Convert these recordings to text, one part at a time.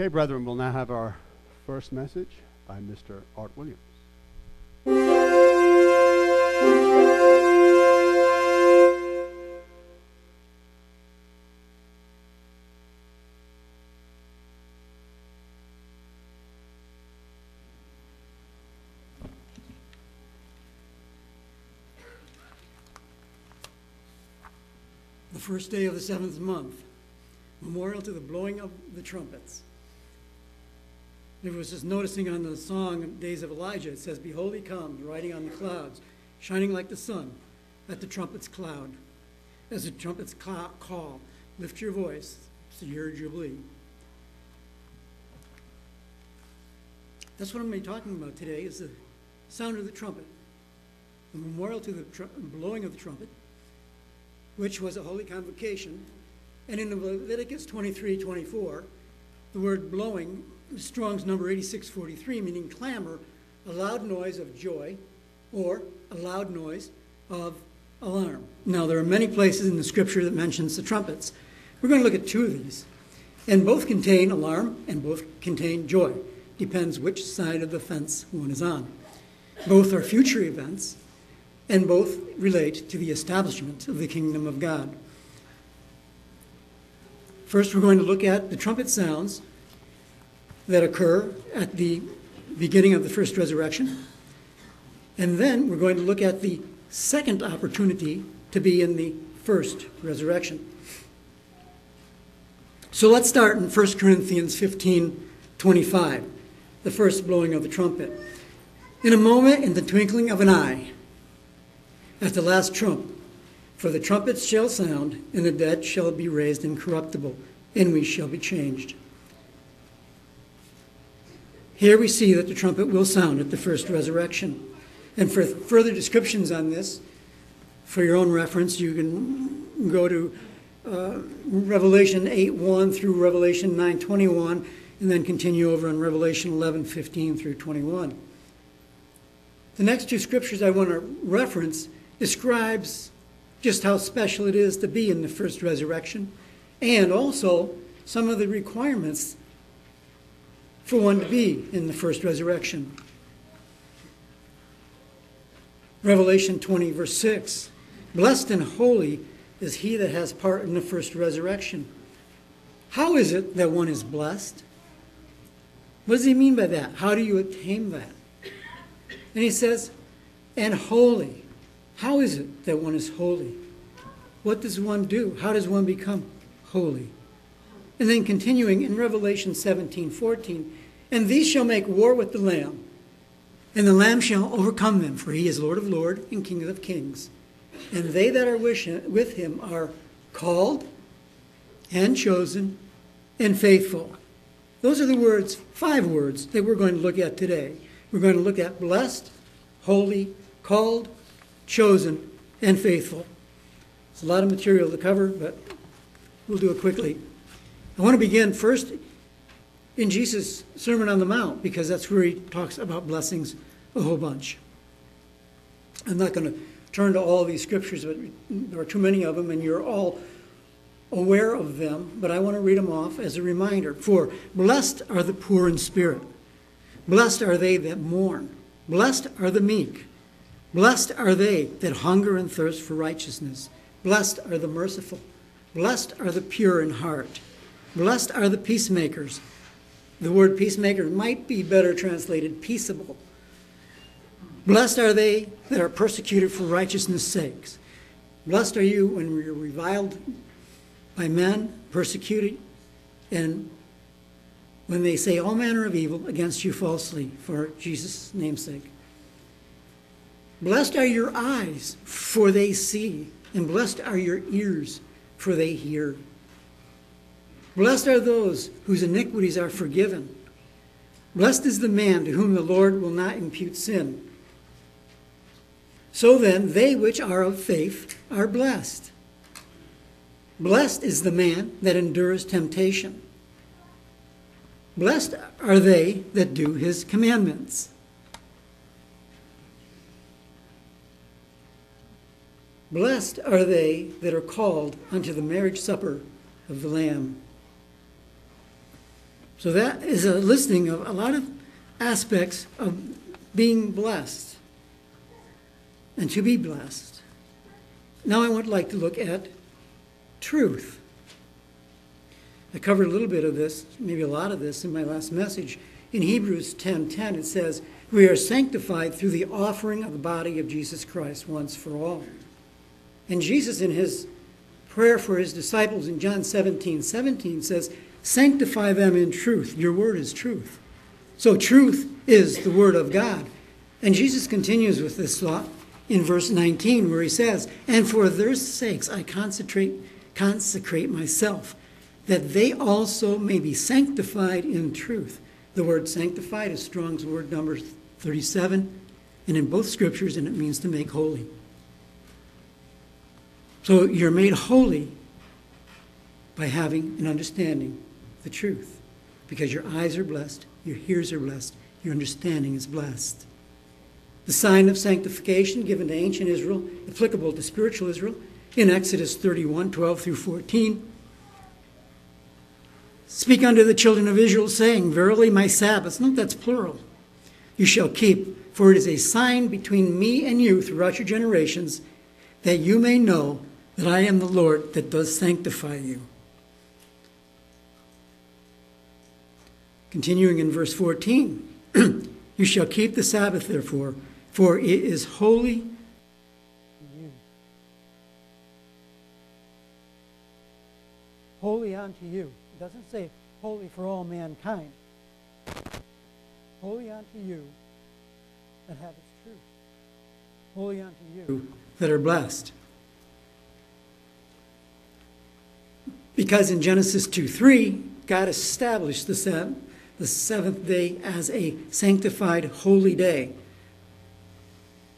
Okay, brethren, we'll now have our first message by Mr. Art Williams. the first day of the seventh month, memorial to the blowing of the trumpets. There was just noticing on the song Days of Elijah, it says, Behold, he comes, riding on the clouds, shining like the sun at the trumpet's cloud. As the trumpets call, lift your voice, year of Jubilee. That's what I'm going to be talking about today, is the sound of the trumpet. The memorial to the blowing of the trumpet which was a holy convocation. And in Leviticus 23 24, the word blowing, Strong's number 8643, meaning clamor, a loud noise of joy or a loud noise of alarm. Now, there are many places in the scripture that mentions the trumpets. We're going to look at two of these. And both contain alarm and both contain joy. Depends which side of the fence one is on. Both are future events, and both relate to the establishment of the kingdom of God. First, we're going to look at the trumpet sounds that occur at the beginning of the first resurrection. And then we're going to look at the second opportunity to be in the first resurrection. So let's start in 1 Corinthians 15 25, the first blowing of the trumpet. In a moment, in the twinkling of an eye, at the last trump. For the trumpets shall sound, and the dead shall be raised incorruptible, and we shall be changed. Here we see that the trumpet will sound at the first resurrection. And for further descriptions on this, for your own reference, you can go to uh, Revelation 8 1 through Revelation 9 21, and then continue over in Revelation 11 15 through 21. The next two scriptures I want to reference describes just how special it is to be in the first resurrection and also some of the requirements for one to be in the first resurrection. Revelation 20, verse 6 Blessed and holy is he that has part in the first resurrection. How is it that one is blessed? What does he mean by that? How do you attain that? And he says, and holy. How is it that one is holy? What does one do? How does one become holy? And then continuing in Revelation 17 14, and these shall make war with the Lamb, and the Lamb shall overcome them, for he is Lord of lords and King of kings. And they that are with him are called and chosen and faithful. Those are the words, five words, that we're going to look at today. We're going to look at blessed, holy, called, chosen, and faithful. It's a lot of material to cover, but we'll do it quickly. I want to begin first in Jesus' Sermon on the Mount because that's where he talks about blessings a whole bunch. I'm not going to turn to all these scriptures, but there are too many of them, and you're all aware of them, but I want to read them off as a reminder. For blessed are the poor in spirit, blessed are they that mourn, blessed are the meek. Blessed are they that hunger and thirst for righteousness. Blessed are the merciful. Blessed are the pure in heart. Blessed are the peacemakers. The word peacemaker might be better translated peaceable. Blessed are they that are persecuted for righteousness' sakes. Blessed are you when you're reviled by men, persecuted, and when they say all manner of evil against you falsely for Jesus' namesake. Blessed are your eyes, for they see, and blessed are your ears, for they hear. Blessed are those whose iniquities are forgiven. Blessed is the man to whom the Lord will not impute sin. So then, they which are of faith are blessed. Blessed is the man that endures temptation. Blessed are they that do his commandments. Blessed are they that are called unto the marriage supper of the Lamb. So that is a listing of a lot of aspects of being blessed and to be blessed. Now I would like to look at truth. I covered a little bit of this, maybe a lot of this in my last message. In Hebrews 10:10 it says, "We are sanctified through the offering of the body of Jesus Christ once for all." And Jesus in his prayer for his disciples in John 17, 17 says, Sanctify them in truth. Your word is truth. So truth is the word of God. And Jesus continues with this thought in verse 19 where he says, And for their sakes I consecrate, consecrate myself, that they also may be sanctified in truth. The word sanctified is Strong's word number 37, and in both scriptures, and it means to make holy. So you're made holy by having an understanding the truth because your eyes are blessed, your ears are blessed, your understanding is blessed. The sign of sanctification given to ancient Israel, applicable to spiritual Israel, in Exodus 31 12 through 14. Speak unto the children of Israel, saying, Verily my Sabbaths, note that's plural, you shall keep, for it is a sign between me and you throughout your generations, that you may know that I am the Lord that does sanctify you. Continuing in verse 14, you shall keep the Sabbath, therefore, for it is holy you. Holy unto you. It doesn't say holy for all mankind. Holy unto you that have its truth. Holy unto you that are blessed. Because in Genesis 2 3, God established the, seventh, the seventh day as a sanctified holy day.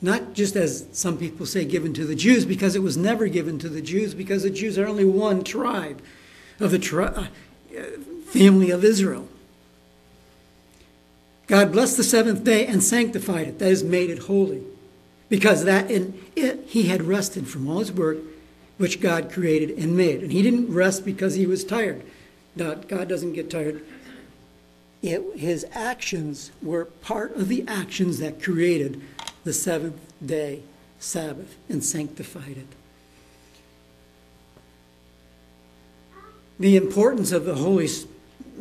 Not just as some people say given to the Jews, because it was never given to the Jews, because the Jews are only one tribe of the tri- uh, family of Israel. God blessed the seventh day and sanctified it, that is, made it holy, because that in it he had rested from all his work which God created and made. And he didn't rest because he was tired. God doesn't get tired. It, his actions were part of the actions that created the seventh day Sabbath and sanctified it. The importance of the Holy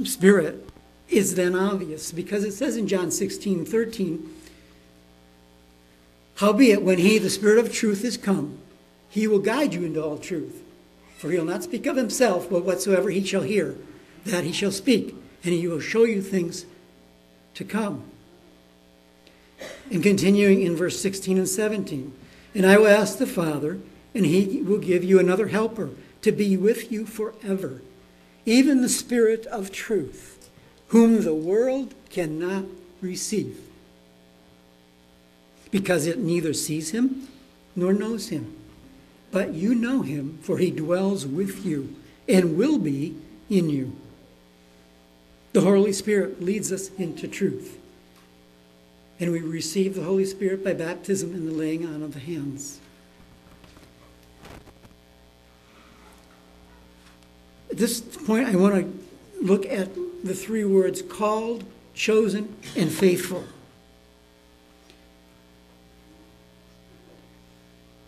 Spirit is then obvious because it says in John 16 13, Howbeit, when he, the Spirit of truth, is come, he will guide you into all truth. For he will not speak of himself, but whatsoever he shall hear, that he shall speak, and he will show you things to come. And continuing in verse 16 and 17, and I will ask the Father, and he will give you another helper to be with you forever, even the Spirit of truth, whom the world cannot receive, because it neither sees him nor knows him but you know him, for he dwells with you and will be in you. The Holy Spirit leads us into truth. And we receive the Holy Spirit by baptism and the laying on of the hands. At this point, I want to look at the three words called, chosen, and faithful.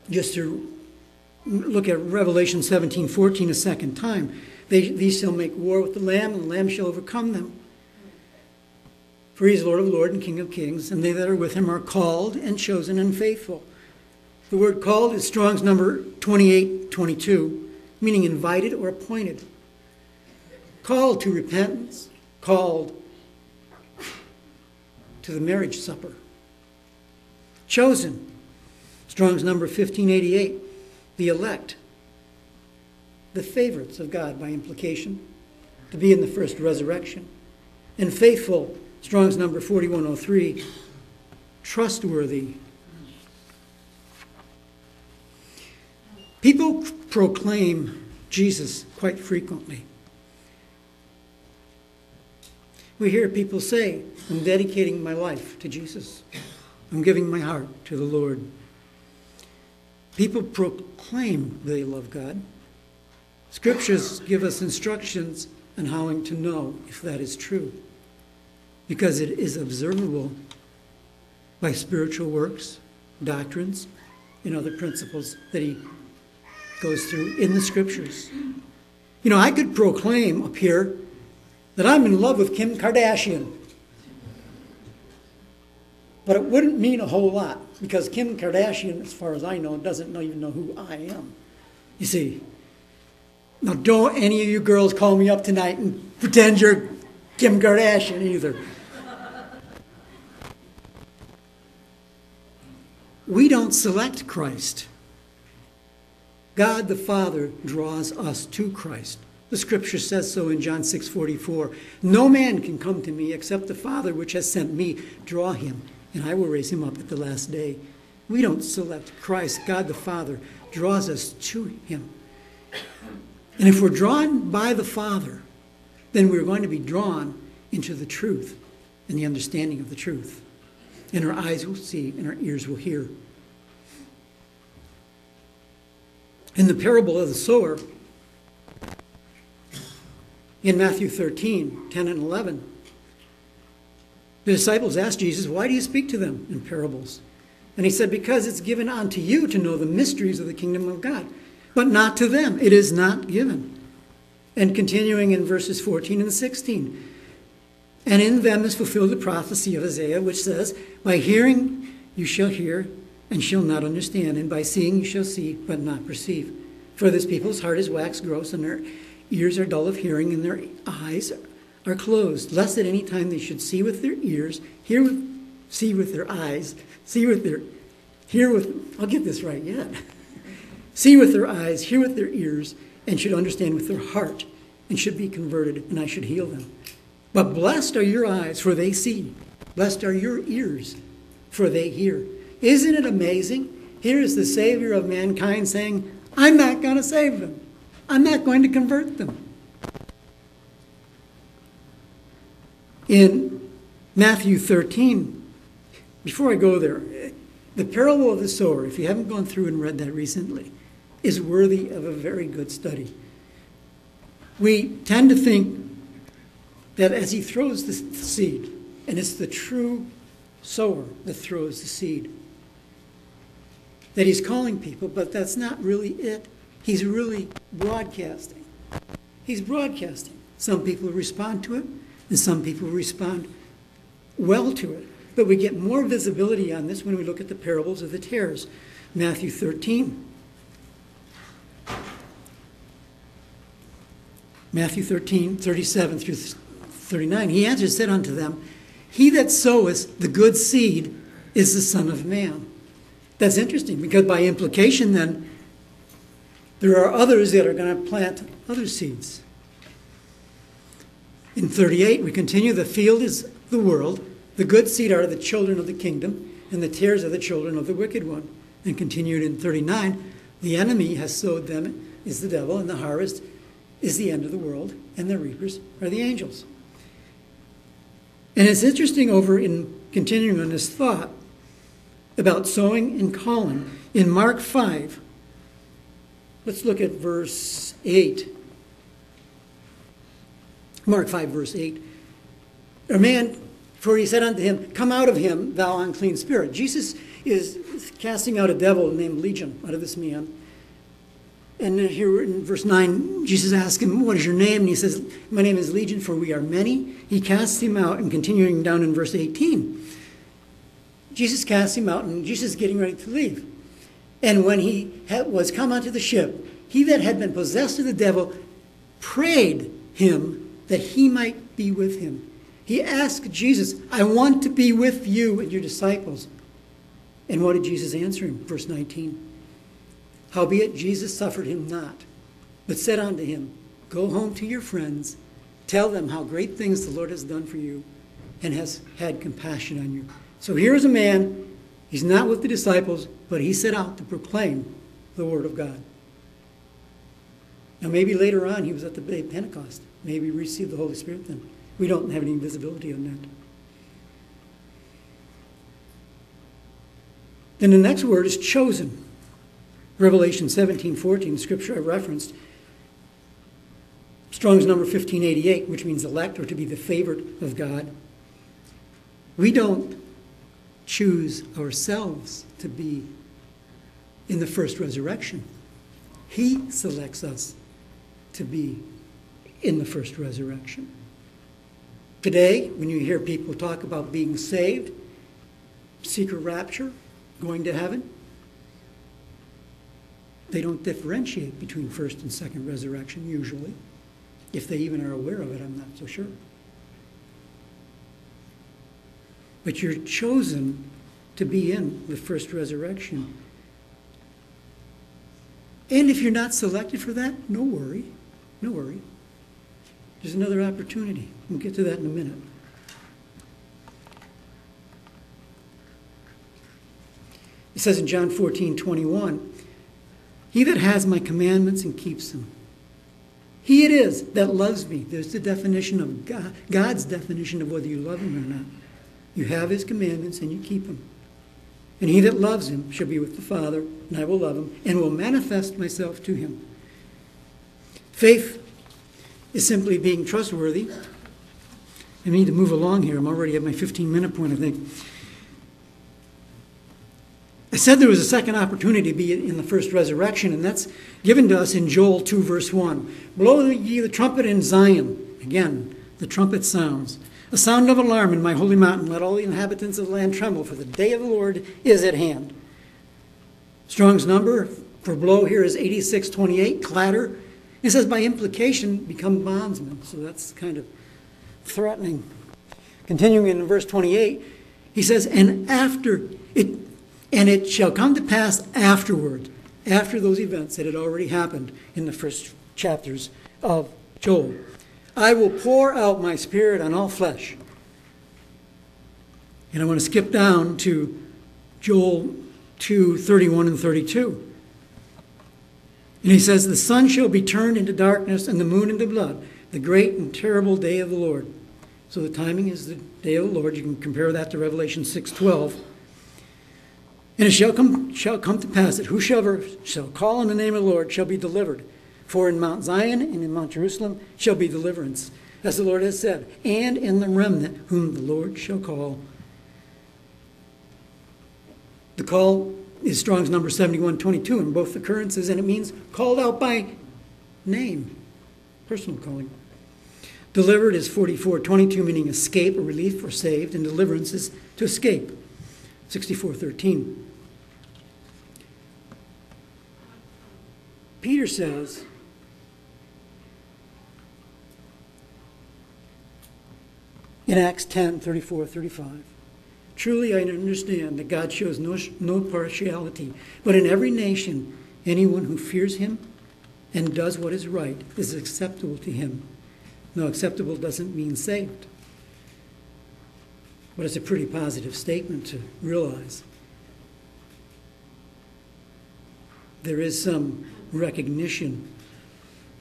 Just to look at Revelation 17 14 a second time. They, these shall make war with the Lamb, and the Lamb shall overcome them. For he is Lord of lords and King of kings, and they that are with him are called and chosen and faithful. The word called is Strong's number 2822, meaning invited or appointed. Called to repentance, called to the marriage supper. Chosen, Strong's number 1588 the elect, the favorites of God by implication, to be in the first resurrection. And faithful, Strong's number 4103, trustworthy. People proclaim Jesus quite frequently. We hear people say, I'm dedicating my life to Jesus. I'm giving my heart to the Lord. People proclaim they love God. Scriptures give us instructions on how to know if that is true. Because it is observable by spiritual works, doctrines, and other principles that he goes through in the scriptures. You know, I could proclaim up here that I'm in love with Kim Kardashian. But it wouldn't mean a whole lot because Kim Kardashian, as far as I know, doesn't even know who I am. You see. Now, don't any of you girls call me up tonight and pretend you're Kim Kardashian either. we don't select Christ. God the Father draws us to Christ. The scripture says so in John 6:44. No man can come to me except the Father which has sent me draw him, and I will raise him up at the last day. We don't select Christ. God the Father draws us to him. And if we're drawn by the Father, then we're going to be drawn into the truth and the understanding of the truth. And our eyes will see and our ears will hear. In the parable of the sower, in Matthew 13, 10 and 11, the disciples asked Jesus, Why do you speak to them in parables? And he said, Because it's given unto you to know the mysteries of the kingdom of God, but not to them. It is not given. And continuing in verses 14 and 16, and in them is fulfilled the prophecy of Isaiah, which says, By hearing you shall hear, and shall not understand, and by seeing you shall see, but not perceive. For this people's heart is waxed gross, and their ears are dull of hearing, and their eyes are closed, lest at any time they should see with their ears, hear with, see with their eyes, see with their, hear with, I'll get this right yet, see with their eyes, hear with their ears, and should understand with their heart, and should be converted, and I should heal them. But blessed are your eyes, for they see. Blessed are your ears, for they hear. Isn't it amazing? Here is the Savior of mankind saying, I'm not going to save them. I'm not going to convert them. In Matthew 13, before I go there, the parable of the sower, if you haven't gone through and read that recently, is worthy of a very good study. We tend to think that as he throws the seed, and it's the true sower that throws the seed, that he's calling people, but that's not really it. He's really broadcasting. He's broadcasting. Some people respond to it, and some people respond well to it. But we get more visibility on this when we look at the parables of the tares. Matthew 13. Matthew 13, 37 through 39. He answered, said unto them, He that soweth the good seed is the Son of Man. That's interesting because by implication, then, there are others that are going to plant other seeds. In 38, we continue the field is the world, the good seed are the children of the kingdom, and the tares are the children of the wicked one. And continued in 39, the enemy has sowed them, is the devil, and the harvest is the end of the world, and the reapers are the angels. And it's interesting over in continuing on this thought about sowing and calling. In Mark 5, let's look at verse 8. Mark 5, verse 8. A man, for he said unto him, Come out of him, thou unclean spirit. Jesus is casting out a devil named Legion out of this man. And here in verse 9, Jesus asks him, What is your name? And he says, My name is Legion, for we are many. He casts him out, and continuing down in verse 18, Jesus casts him out, and Jesus is getting ready to leave. And when he was come unto the ship, he that had been possessed of the devil prayed him that he might be with him. He asked Jesus, I want to be with you and your disciples. And what did Jesus answer him? Verse 19. Howbeit Jesus suffered him not, but said unto him, Go home to your friends, tell them how great things the Lord has done for you, and has had compassion on you. So here's a man, he's not with the disciples, but he set out to proclaim the Word of God. Now, maybe later on he was at the day of Pentecost. Maybe he received the Holy Spirit then. We don't have any visibility on that. Then the next word is chosen. Revelation 17 14, scripture I referenced. Strong's number 1588, which means elect or to be the favored of God. We don't choose ourselves to be in the first resurrection. He selects us to be in the first resurrection. Today, when you hear people talk about being saved, secret rapture, going to heaven, they don't differentiate between first and second resurrection usually. If they even are aware of it, I'm not so sure. But you're chosen to be in the first resurrection. And if you're not selected for that, no worry. No worry. There's another opportunity. We'll get to that in a minute. It says in John 14, 21, He that has my commandments and keeps them, he it is that loves me. There's the definition of God, God's definition of whether you love him or not. You have his commandments and you keep them. And he that loves him shall be with the Father, and I will love him, and will manifest myself to him. Faith is simply being trustworthy. I need to move along here. I'm already at my 15 minute point, I think. I said there was a second opportunity to be in the first resurrection, and that's given to us in Joel 2, verse 1. Blow ye the trumpet in Zion. Again, the trumpet sounds. A sound of alarm in my holy mountain. Let all the inhabitants of the land tremble, for the day of the Lord is at hand. Strong's number for blow here is 8628, clatter. It says, by implication, become bondsmen. So that's kind of threatening. Continuing in verse 28, he says, and after it and it shall come to pass afterward, after those events that had already happened in the first chapters of Joel. I will pour out my spirit on all flesh. And I want to skip down to Joel 2 31 and 32. And he says, The sun shall be turned into darkness and the moon into blood, the great and terrible day of the Lord. So the timing is the day of the Lord. You can compare that to Revelation 6:12. And it shall come, shall come to pass that whosoever shall call on the name of the Lord shall be delivered. For in Mount Zion and in Mount Jerusalem shall be deliverance, as the Lord has said, and in the remnant whom the Lord shall call. The call is Strong's number 7122 in both occurrences, and it means called out by name, personal calling. Delivered is 4422, meaning escape or relief or saved, and deliverance is to escape. 64:13. Peter says, in Acts 10 34 35, Truly I understand that God shows no, no partiality, but in every nation, anyone who fears him and does what is right is acceptable to him. No, acceptable doesn't mean saved. But it's a pretty positive statement to realize. There is some recognition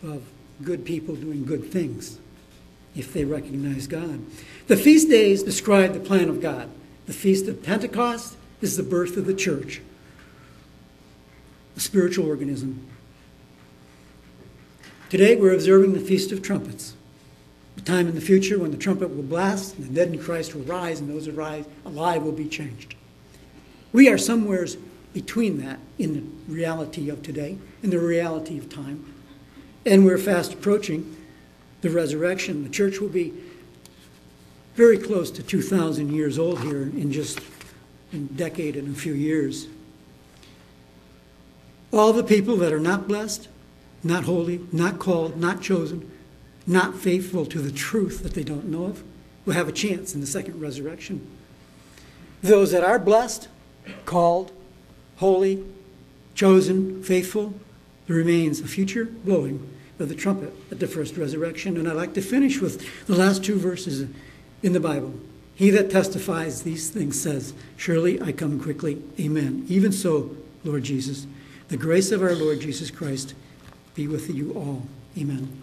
of good people doing good things if they recognize God. The feast days describe the plan of God. The Feast of Pentecost is the birth of the church, a spiritual organism. Today we're observing the Feast of Trumpets time in the future when the trumpet will blast and the dead in Christ will rise and those who rise alive will be changed. We are somewheres between that in the reality of today, in the reality of time. And we're fast approaching the resurrection. The church will be very close to 2,000 years old here in just a decade and a few years. All the people that are not blessed, not holy, not called, not chosen, not faithful to the truth that they don't know of will have a chance in the second resurrection. Those that are blessed, called, holy, chosen, faithful, there remains a future blowing of the trumpet at the first resurrection. And I'd like to finish with the last two verses in the Bible. He that testifies these things says, Surely I come quickly. Amen. Even so, Lord Jesus, the grace of our Lord Jesus Christ be with you all. Amen.